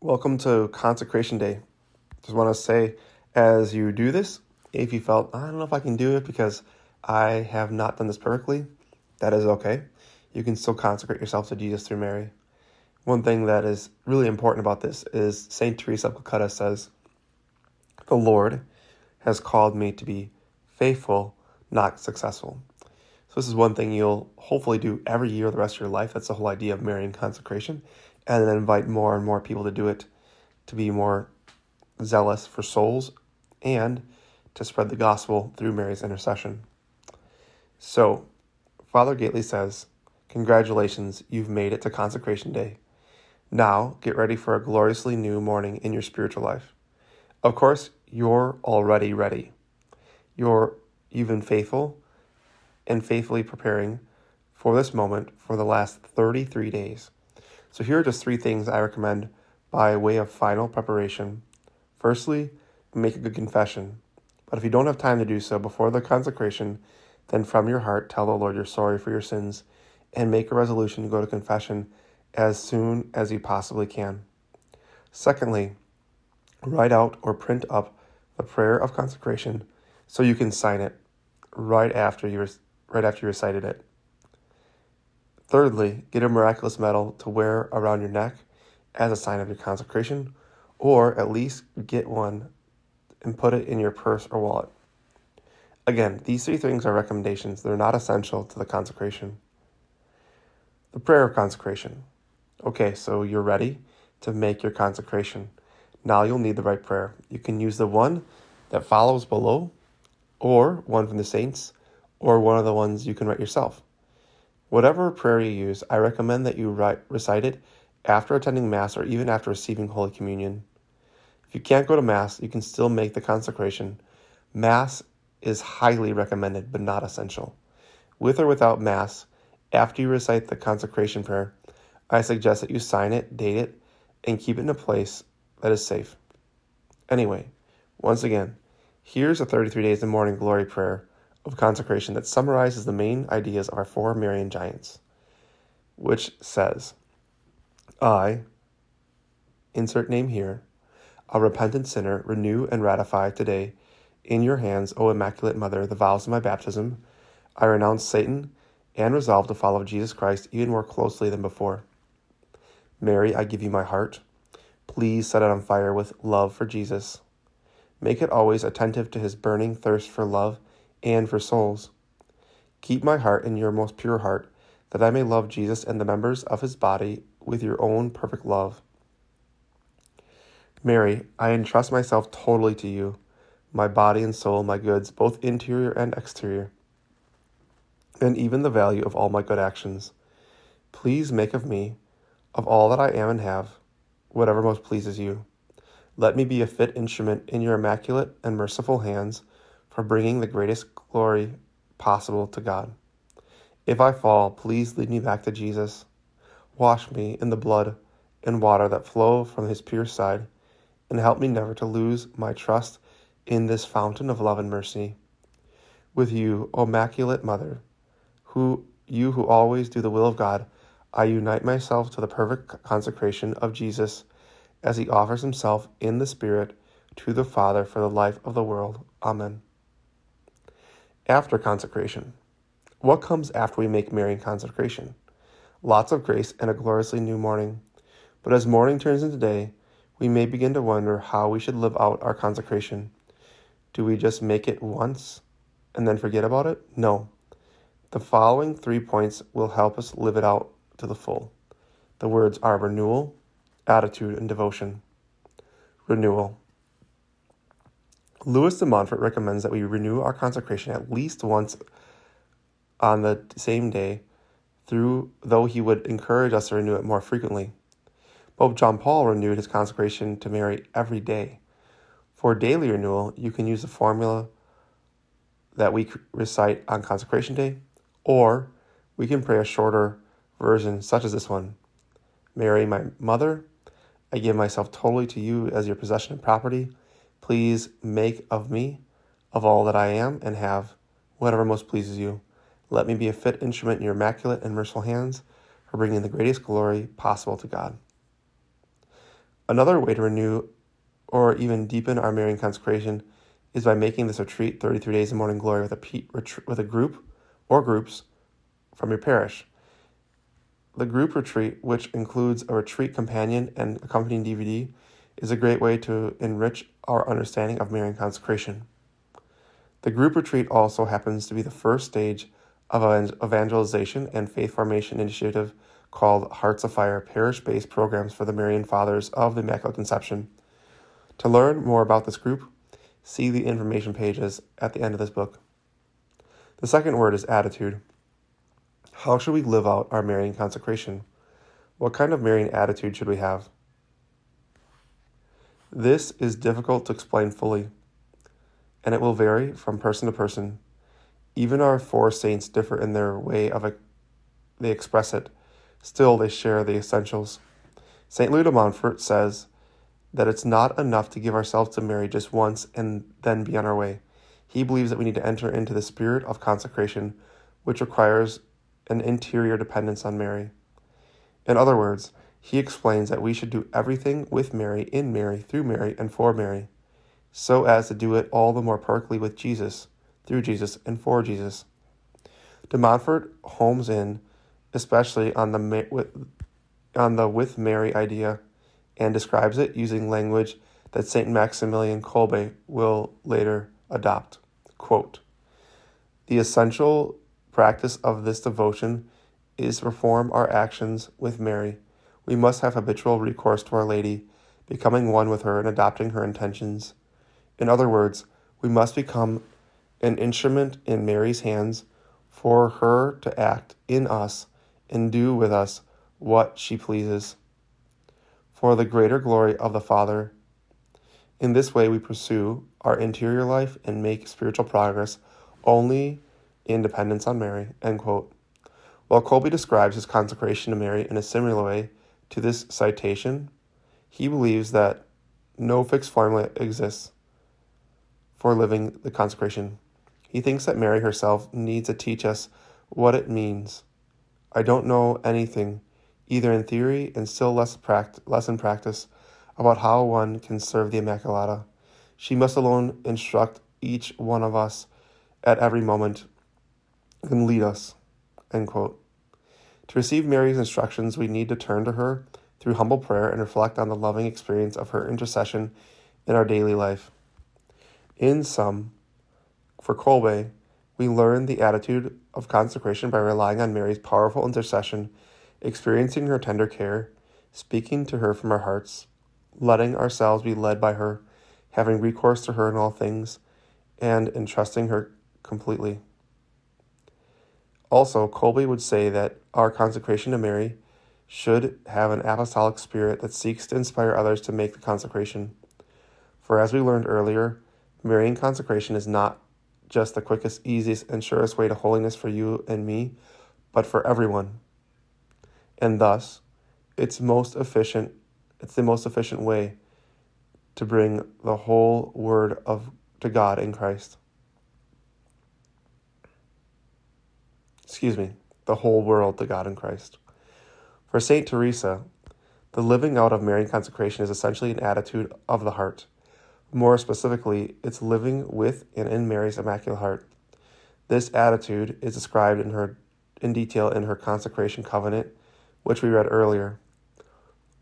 Welcome to Consecration Day. Just want to say, as you do this, if you felt, I don't know if I can do it because I have not done this perfectly, that is okay. You can still consecrate yourself to Jesus through Mary. One thing that is really important about this is St. Teresa of Calcutta says, The Lord has called me to be faithful, not successful. So, this is one thing you'll hopefully do every year the rest of your life. That's the whole idea of Marian consecration and then invite more and more people to do it to be more zealous for souls and to spread the gospel through Mary's intercession. So, Father Gaitley says, Congratulations, you've made it to Consecration Day. Now, get ready for a gloriously new morning in your spiritual life. Of course, you're already ready. You're you've been faithful and faithfully preparing for this moment for the last 33 days. So here are just three things I recommend by way of final preparation. Firstly, make a good confession. But if you don't have time to do so before the consecration, then from your heart tell the Lord you're sorry for your sins and make a resolution to go to confession as soon as you possibly can. Secondly, write out or print up the prayer of consecration so you can sign it right after you right after you recited it. Thirdly, get a miraculous medal to wear around your neck as a sign of your consecration, or at least get one and put it in your purse or wallet. Again, these three things are recommendations, they're not essential to the consecration. The prayer of consecration. Okay, so you're ready to make your consecration. Now you'll need the right prayer. You can use the one that follows below, or one from the saints, or one of the ones you can write yourself. Whatever prayer you use, I recommend that you write, recite it after attending Mass or even after receiving Holy Communion. If you can't go to Mass, you can still make the consecration. Mass is highly recommended, but not essential. With or without Mass, after you recite the consecration prayer, I suggest that you sign it, date it, and keep it in a place that is safe. Anyway, once again, here's a 33 Days of Morning Glory prayer of consecration that summarizes the main ideas of our four Marian giants, which says, I, insert name here, a repentant sinner, renew and ratify today in your hands, O Immaculate Mother, the vows of my baptism. I renounce Satan and resolve to follow Jesus Christ even more closely than before. Mary, I give you my heart. Please set it on fire with love for Jesus. Make it always attentive to his burning thirst for love and for souls. Keep my heart in your most pure heart, that I may love Jesus and the members of his body with your own perfect love. Mary, I entrust myself totally to you, my body and soul, my goods, both interior and exterior, and even the value of all my good actions. Please make of me, of all that I am and have, whatever most pleases you. Let me be a fit instrument in your immaculate and merciful hands for bringing the greatest glory possible to God. If I fall, please lead me back to Jesus. Wash me in the blood and water that flow from his pure side, and help me never to lose my trust in this fountain of love and mercy. With you, O Immaculate Mother, who you who always do the will of God, I unite myself to the perfect consecration of Jesus as he offers himself in the Spirit to the Father for the life of the world. Amen after consecration. What comes after we make Marian consecration? Lots of grace and a gloriously new morning. But as morning turns into day, we may begin to wonder how we should live out our consecration. Do we just make it once and then forget about it? No. The following three points will help us live it out to the full. The words are renewal, attitude, and devotion. Renewal. Louis de Montfort recommends that we renew our consecration at least once on the same day, through though he would encourage us to renew it more frequently. Pope John Paul renewed his consecration to Mary every day. For daily renewal, you can use the formula that we recite on consecration day, or we can pray a shorter version, such as this one Mary, my mother, I give myself totally to you as your possession and property. Please make of me, of all that I am and have, whatever most pleases you. Let me be a fit instrument in your immaculate and merciful hands for bringing the greatest glory possible to God. Another way to renew or even deepen our Marian consecration is by making this retreat 33 days of morning glory with a, with a group or groups from your parish. The group retreat, which includes a retreat companion and accompanying DVD, is a great way to enrich our understanding of Marian consecration. The group retreat also happens to be the first stage of an evangelization and faith formation initiative called Hearts of Fire parish based programs for the Marian Fathers of the Immaculate Conception. To learn more about this group, see the information pages at the end of this book. The second word is attitude. How should we live out our Marian consecration? What kind of Marian attitude should we have? This is difficult to explain fully, and it will vary from person to person. Even our four saints differ in their way of they express it. Still, they share the essentials. St. Louis de Montfort says that it's not enough to give ourselves to Mary just once and then be on our way. He believes that we need to enter into the spirit of consecration, which requires an interior dependence on Mary. In other words, he explains that we should do everything with Mary, in Mary, through Mary, and for Mary, so as to do it all the more perfectly with Jesus, through Jesus, and for Jesus. De Montfort homes in especially on the with, on the with Mary idea, and describes it using language that Saint Maximilian Kolbe will later adopt. Quote, the essential practice of this devotion is to perform our actions with Mary we must have habitual recourse to Our Lady, becoming one with her and adopting her intentions. In other words, we must become an instrument in Mary's hands for her to act in us and do with us what she pleases. For the greater glory of the Father. In this way, we pursue our interior life and make spiritual progress only in dependence on Mary. End quote. While Kolbe describes his consecration to Mary in a similar way, to this citation, he believes that no fixed formula exists for living the consecration. He thinks that Mary herself needs to teach us what it means. I don't know anything, either in theory and still less, pract- less in practice, about how one can serve the Immaculata. She must alone instruct each one of us at every moment and lead us. End quote. To receive Mary's instructions, we need to turn to her through humble prayer and reflect on the loving experience of her intercession in our daily life. In sum, for Kolbe, we learn the attitude of consecration by relying on Mary's powerful intercession, experiencing her tender care, speaking to her from our hearts, letting ourselves be led by her, having recourse to her in all things, and entrusting her completely. Also, Kolbe would say that our consecration to Mary should have an apostolic spirit that seeks to inspire others to make the consecration. For as we learned earlier, Marian consecration is not just the quickest, easiest, and surest way to holiness for you and me, but for everyone. And thus, it's most efficient, it's the most efficient way to bring the whole word of to God in Christ. Excuse me, the whole world to God in Christ. For St. Teresa, the living out of Marian consecration is essentially an attitude of the heart. More specifically, it's living with and in Mary's Immaculate Heart. This attitude is described in her in detail in her consecration covenant, which we read earlier.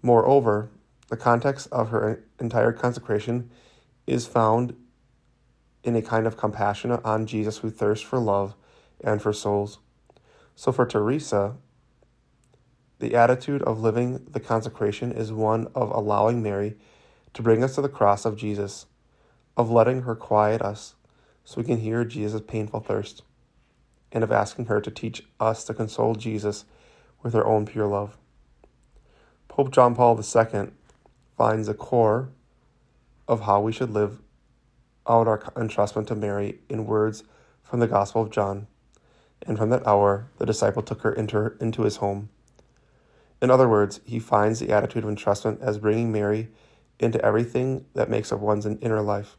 Moreover, the context of her entire consecration is found in a kind of compassion on Jesus who thirsts for love and for souls. So for Teresa, the attitude of living the consecration is one of allowing Mary to bring us to the cross of Jesus, of letting her quiet us so we can hear Jesus' painful thirst, and of asking her to teach us to console Jesus with her own pure love. Pope John Paul II finds the core of how we should live out our entrustment to Mary in words from the Gospel of John and from that hour the disciple took her into, into his home. In other words, he finds the attitude of entrustment as bringing Mary into everything that makes up one's inner life.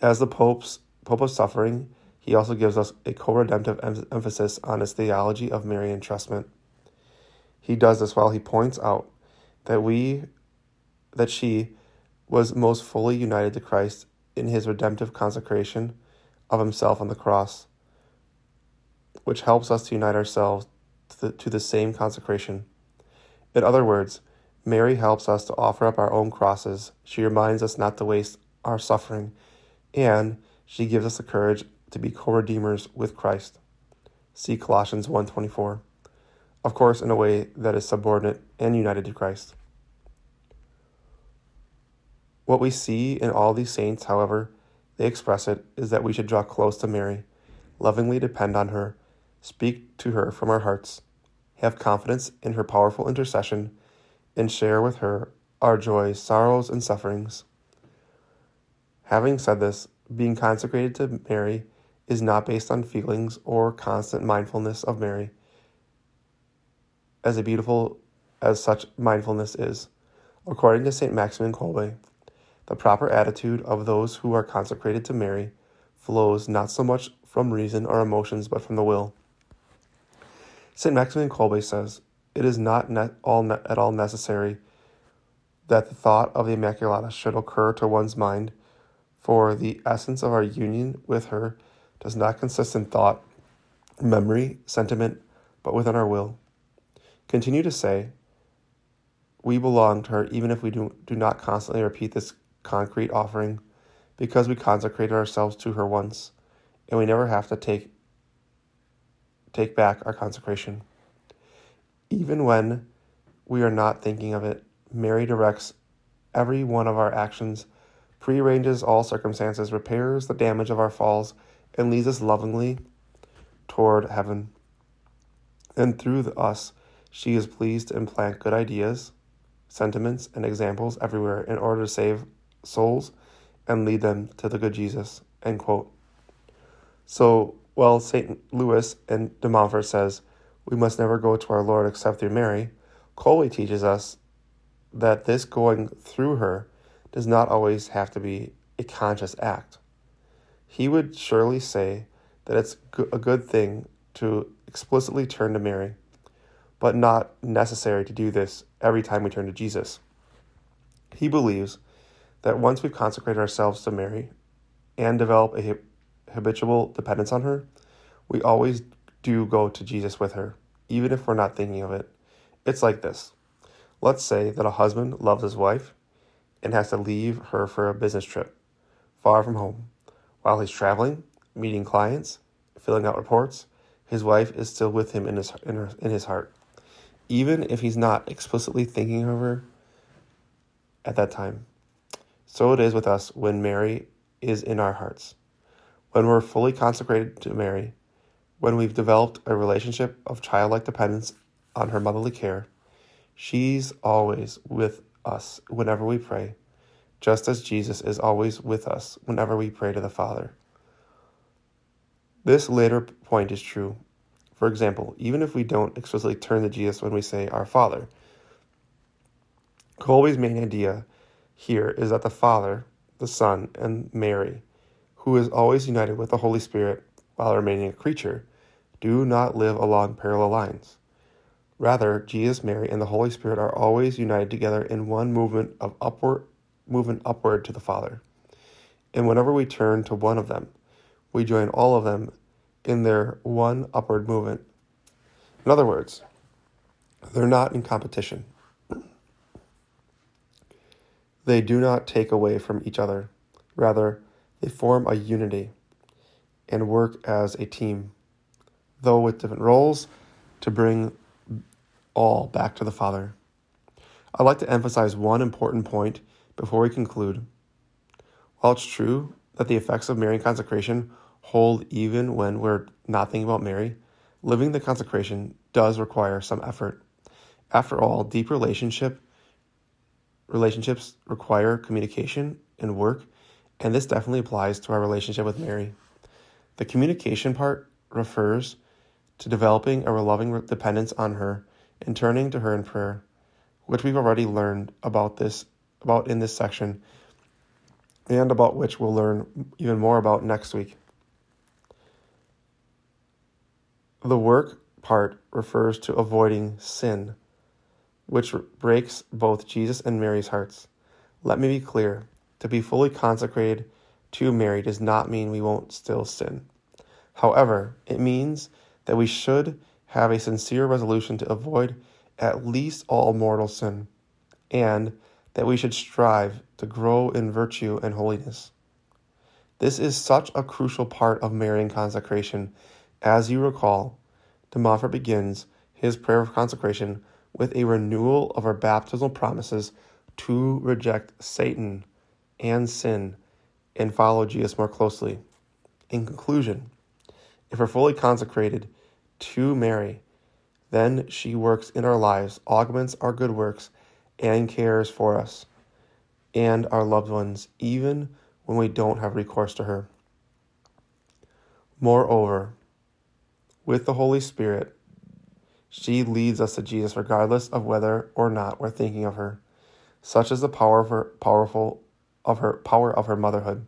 As the Pope's Pope of Suffering, he also gives us a co redemptive em- emphasis on his theology of Mary entrustment. He does this while he points out that we that she was most fully united to Christ in his redemptive consecration of himself on the cross, which helps us to unite ourselves to the, to the same consecration. In other words, Mary helps us to offer up our own crosses. She reminds us not to waste our suffering, and she gives us the courage to be co-redeemers with Christ. See Colossians 1:24. Of course, in a way that is subordinate and united to Christ. What we see in all these saints, however, they express it, is that we should draw close to Mary, lovingly depend on her, speak to her from our hearts, have confidence in her powerful intercession, and share with her our joys, sorrows, and sufferings. Having said this, being consecrated to Mary is not based on feelings or constant mindfulness of Mary, as beautiful as such mindfulness is. According to St. Maximin Kolbe, the proper attitude of those who are consecrated to Mary flows not so much from reason or emotions, but from the will. St. Maximin Kolbe says, It is not net all ne- at all necessary that the thought of the Immaculata should occur to one's mind, for the essence of our union with her does not consist in thought, memory, sentiment, but within our will. Continue to say, We belong to her even if we do, do not constantly repeat this concrete offering, because we consecrated ourselves to her once, and we never have to take, take back our consecration. Even when we are not thinking of it, Mary directs every one of our actions, prearranges all circumstances, repairs the damage of our falls, and leads us lovingly toward heaven. And through us, she is pleased to implant good ideas, sentiments, and examples everywhere in order to save souls and lead them to the good Jesus. End quote. So, while St. Louis and de Montfort says, we must never go to our Lord except through Mary, Kolbe teaches us that this going through her does not always have to be a conscious act. He would surely say that it's a good thing to explicitly turn to Mary, but not necessary to do this every time we turn to Jesus. He believes that once we've consecrated ourselves to Mary and develop a habitual dependence on her, we always do go to Jesus with her, even if we're not thinking of it. It's like this let's say that a husband loves his wife and has to leave her for a business trip far from home. While he's traveling, meeting clients, filling out reports, his wife is still with him in his, in, her, in his heart, even if he's not explicitly thinking of her at that time. So it is with us when Mary is in our hearts. When we're fully consecrated to Mary, when we've developed a relationship of childlike dependence on her motherly care, she's always with us whenever we pray, just as Jesus is always with us whenever we pray to the Father. This later point is true. For example, even if we don't explicitly turn to Jesus when we say, Our Father, Kolbe's main idea here is that the Father, the Son, and Mary, who is always united with the Holy Spirit while remaining a creature, do not live along parallel lines. Rather, Jesus, Mary, and the Holy Spirit are always united together in one movement of upward movement upward to the Father. And whenever we turn to one of them, we join all of them in their one upward movement. In other words, they're not in competition. They do not take away from each other. Rather, they form a unity and work as a team, though with different roles, to bring all back to the Father. I'd like to emphasize one important point before we conclude. While it's true that the effects of Marian consecration hold even when we're not thinking about Mary, living the consecration does require some effort. After all, deep relationship relationships require communication and work, and this definitely applies to our relationship with Mary. The communication part refers to developing a loving dependence on her and turning to her in prayer, which we've already learned about this about in this section and about which we'll learn even more about next week. The work part refers to avoiding sin which breaks both Jesus and Mary's hearts. Let me be clear to be fully consecrated to Mary does not mean we won't still sin. However, it means that we should have a sincere resolution to avoid at least all mortal sin, and that we should strive to grow in virtue and holiness. This is such a crucial part of Marian consecration. As you recall, de Montfort begins his prayer of consecration with a renewal of our baptismal promises to reject Satan and sin and follow Jesus more closely. In conclusion, if we're fully consecrated to Mary, then she works in our lives, augments our good works, and cares for us and our loved ones, even when we don't have recourse to her. Moreover, with the Holy Spirit, she leads us to Jesus regardless of whether or not we're thinking of her. Such is the power her powerful of her power of her motherhood.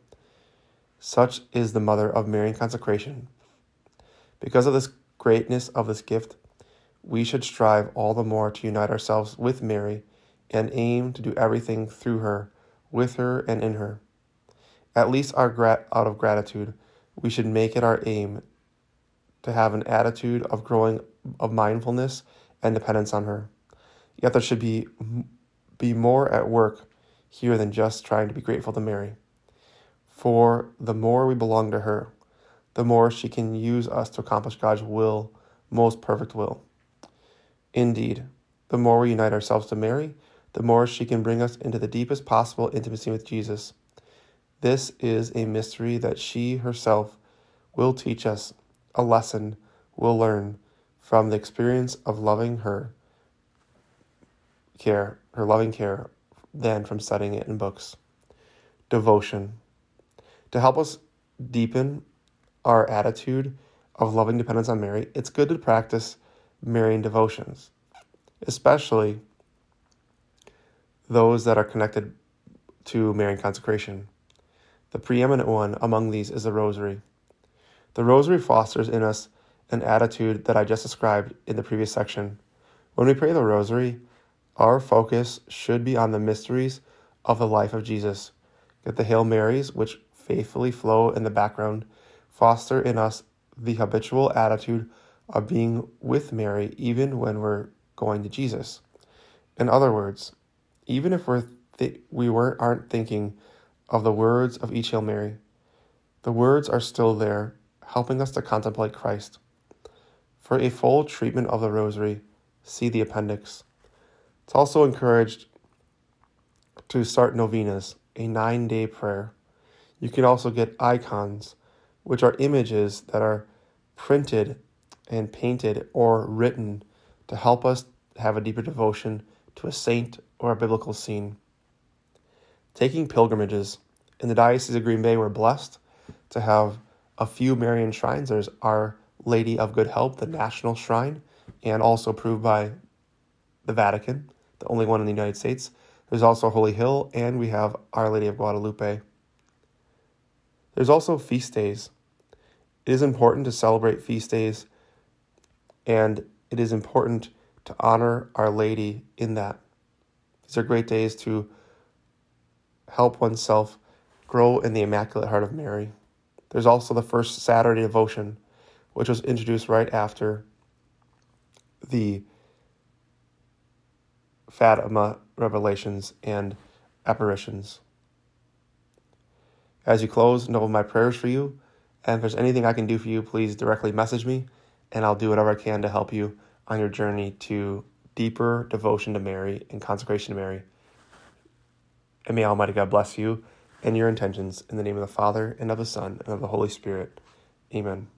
Such is the mother of Marian consecration. Because of this greatness of this gift, we should strive all the more to unite ourselves with Mary and aim to do everything through her, with her, and in her. At least our grat- out of gratitude, we should make it our aim to have an attitude of growing of mindfulness and dependence on her. Yet there should be be more at work here than just trying to be grateful to Mary. For the more we belong to her, the more she can use us to accomplish God's will, most perfect will. Indeed, the more we unite ourselves to Mary, the more she can bring us into the deepest possible intimacy with Jesus. This is a mystery that she herself will teach us, a lesson we'll learn from the experience of loving her care, her loving care, than from studying it in books. Devotion. To help us deepen our attitude of loving dependence on Mary, it's good to practice Marian devotions, especially those that are connected to Marian consecration. The preeminent one among these is the Rosary. The Rosary fosters in us an attitude that I just described in the previous section. When we pray the Rosary, our focus should be on the mysteries of the life of Jesus. Get the Hail Marys, which faithfully flow in the background, foster in us the habitual attitude of being with Mary even when we're going to Jesus. In other words, even if we're th- we weren't aren't thinking of the words of each Hail Mary, the words are still there, helping us to contemplate Christ. For a full treatment of the Rosary, see the appendix. It's also encouraged to start novenas, a nine day prayer. You can also get icons, which are images that are printed and painted or written to help us have a deeper devotion to a saint or a biblical scene. Taking pilgrimages. In the Diocese of Green Bay, we're blessed to have a few Marian shrines. There's Our Lady of Good Help, the national shrine, and also approved by the Vatican the only one in the United States. There's also Holy Hill, and we have Our Lady of Guadalupe. There's also feast days. It is important to celebrate feast days, and it is important to honor Our Lady in that. These are great days to help oneself grow in the Immaculate Heart of Mary. There's also the first Saturday devotion, which was introduced right after the Fatima revelations and apparitions. As you close, know my prayers for you. And if there's anything I can do for you, please directly message me, and I'll do whatever I can to help you on your journey to deeper devotion to Mary and consecration to Mary. And may Almighty God bless you and your intentions in the name of the Father, and of the Son, and of the Holy Spirit. Amen.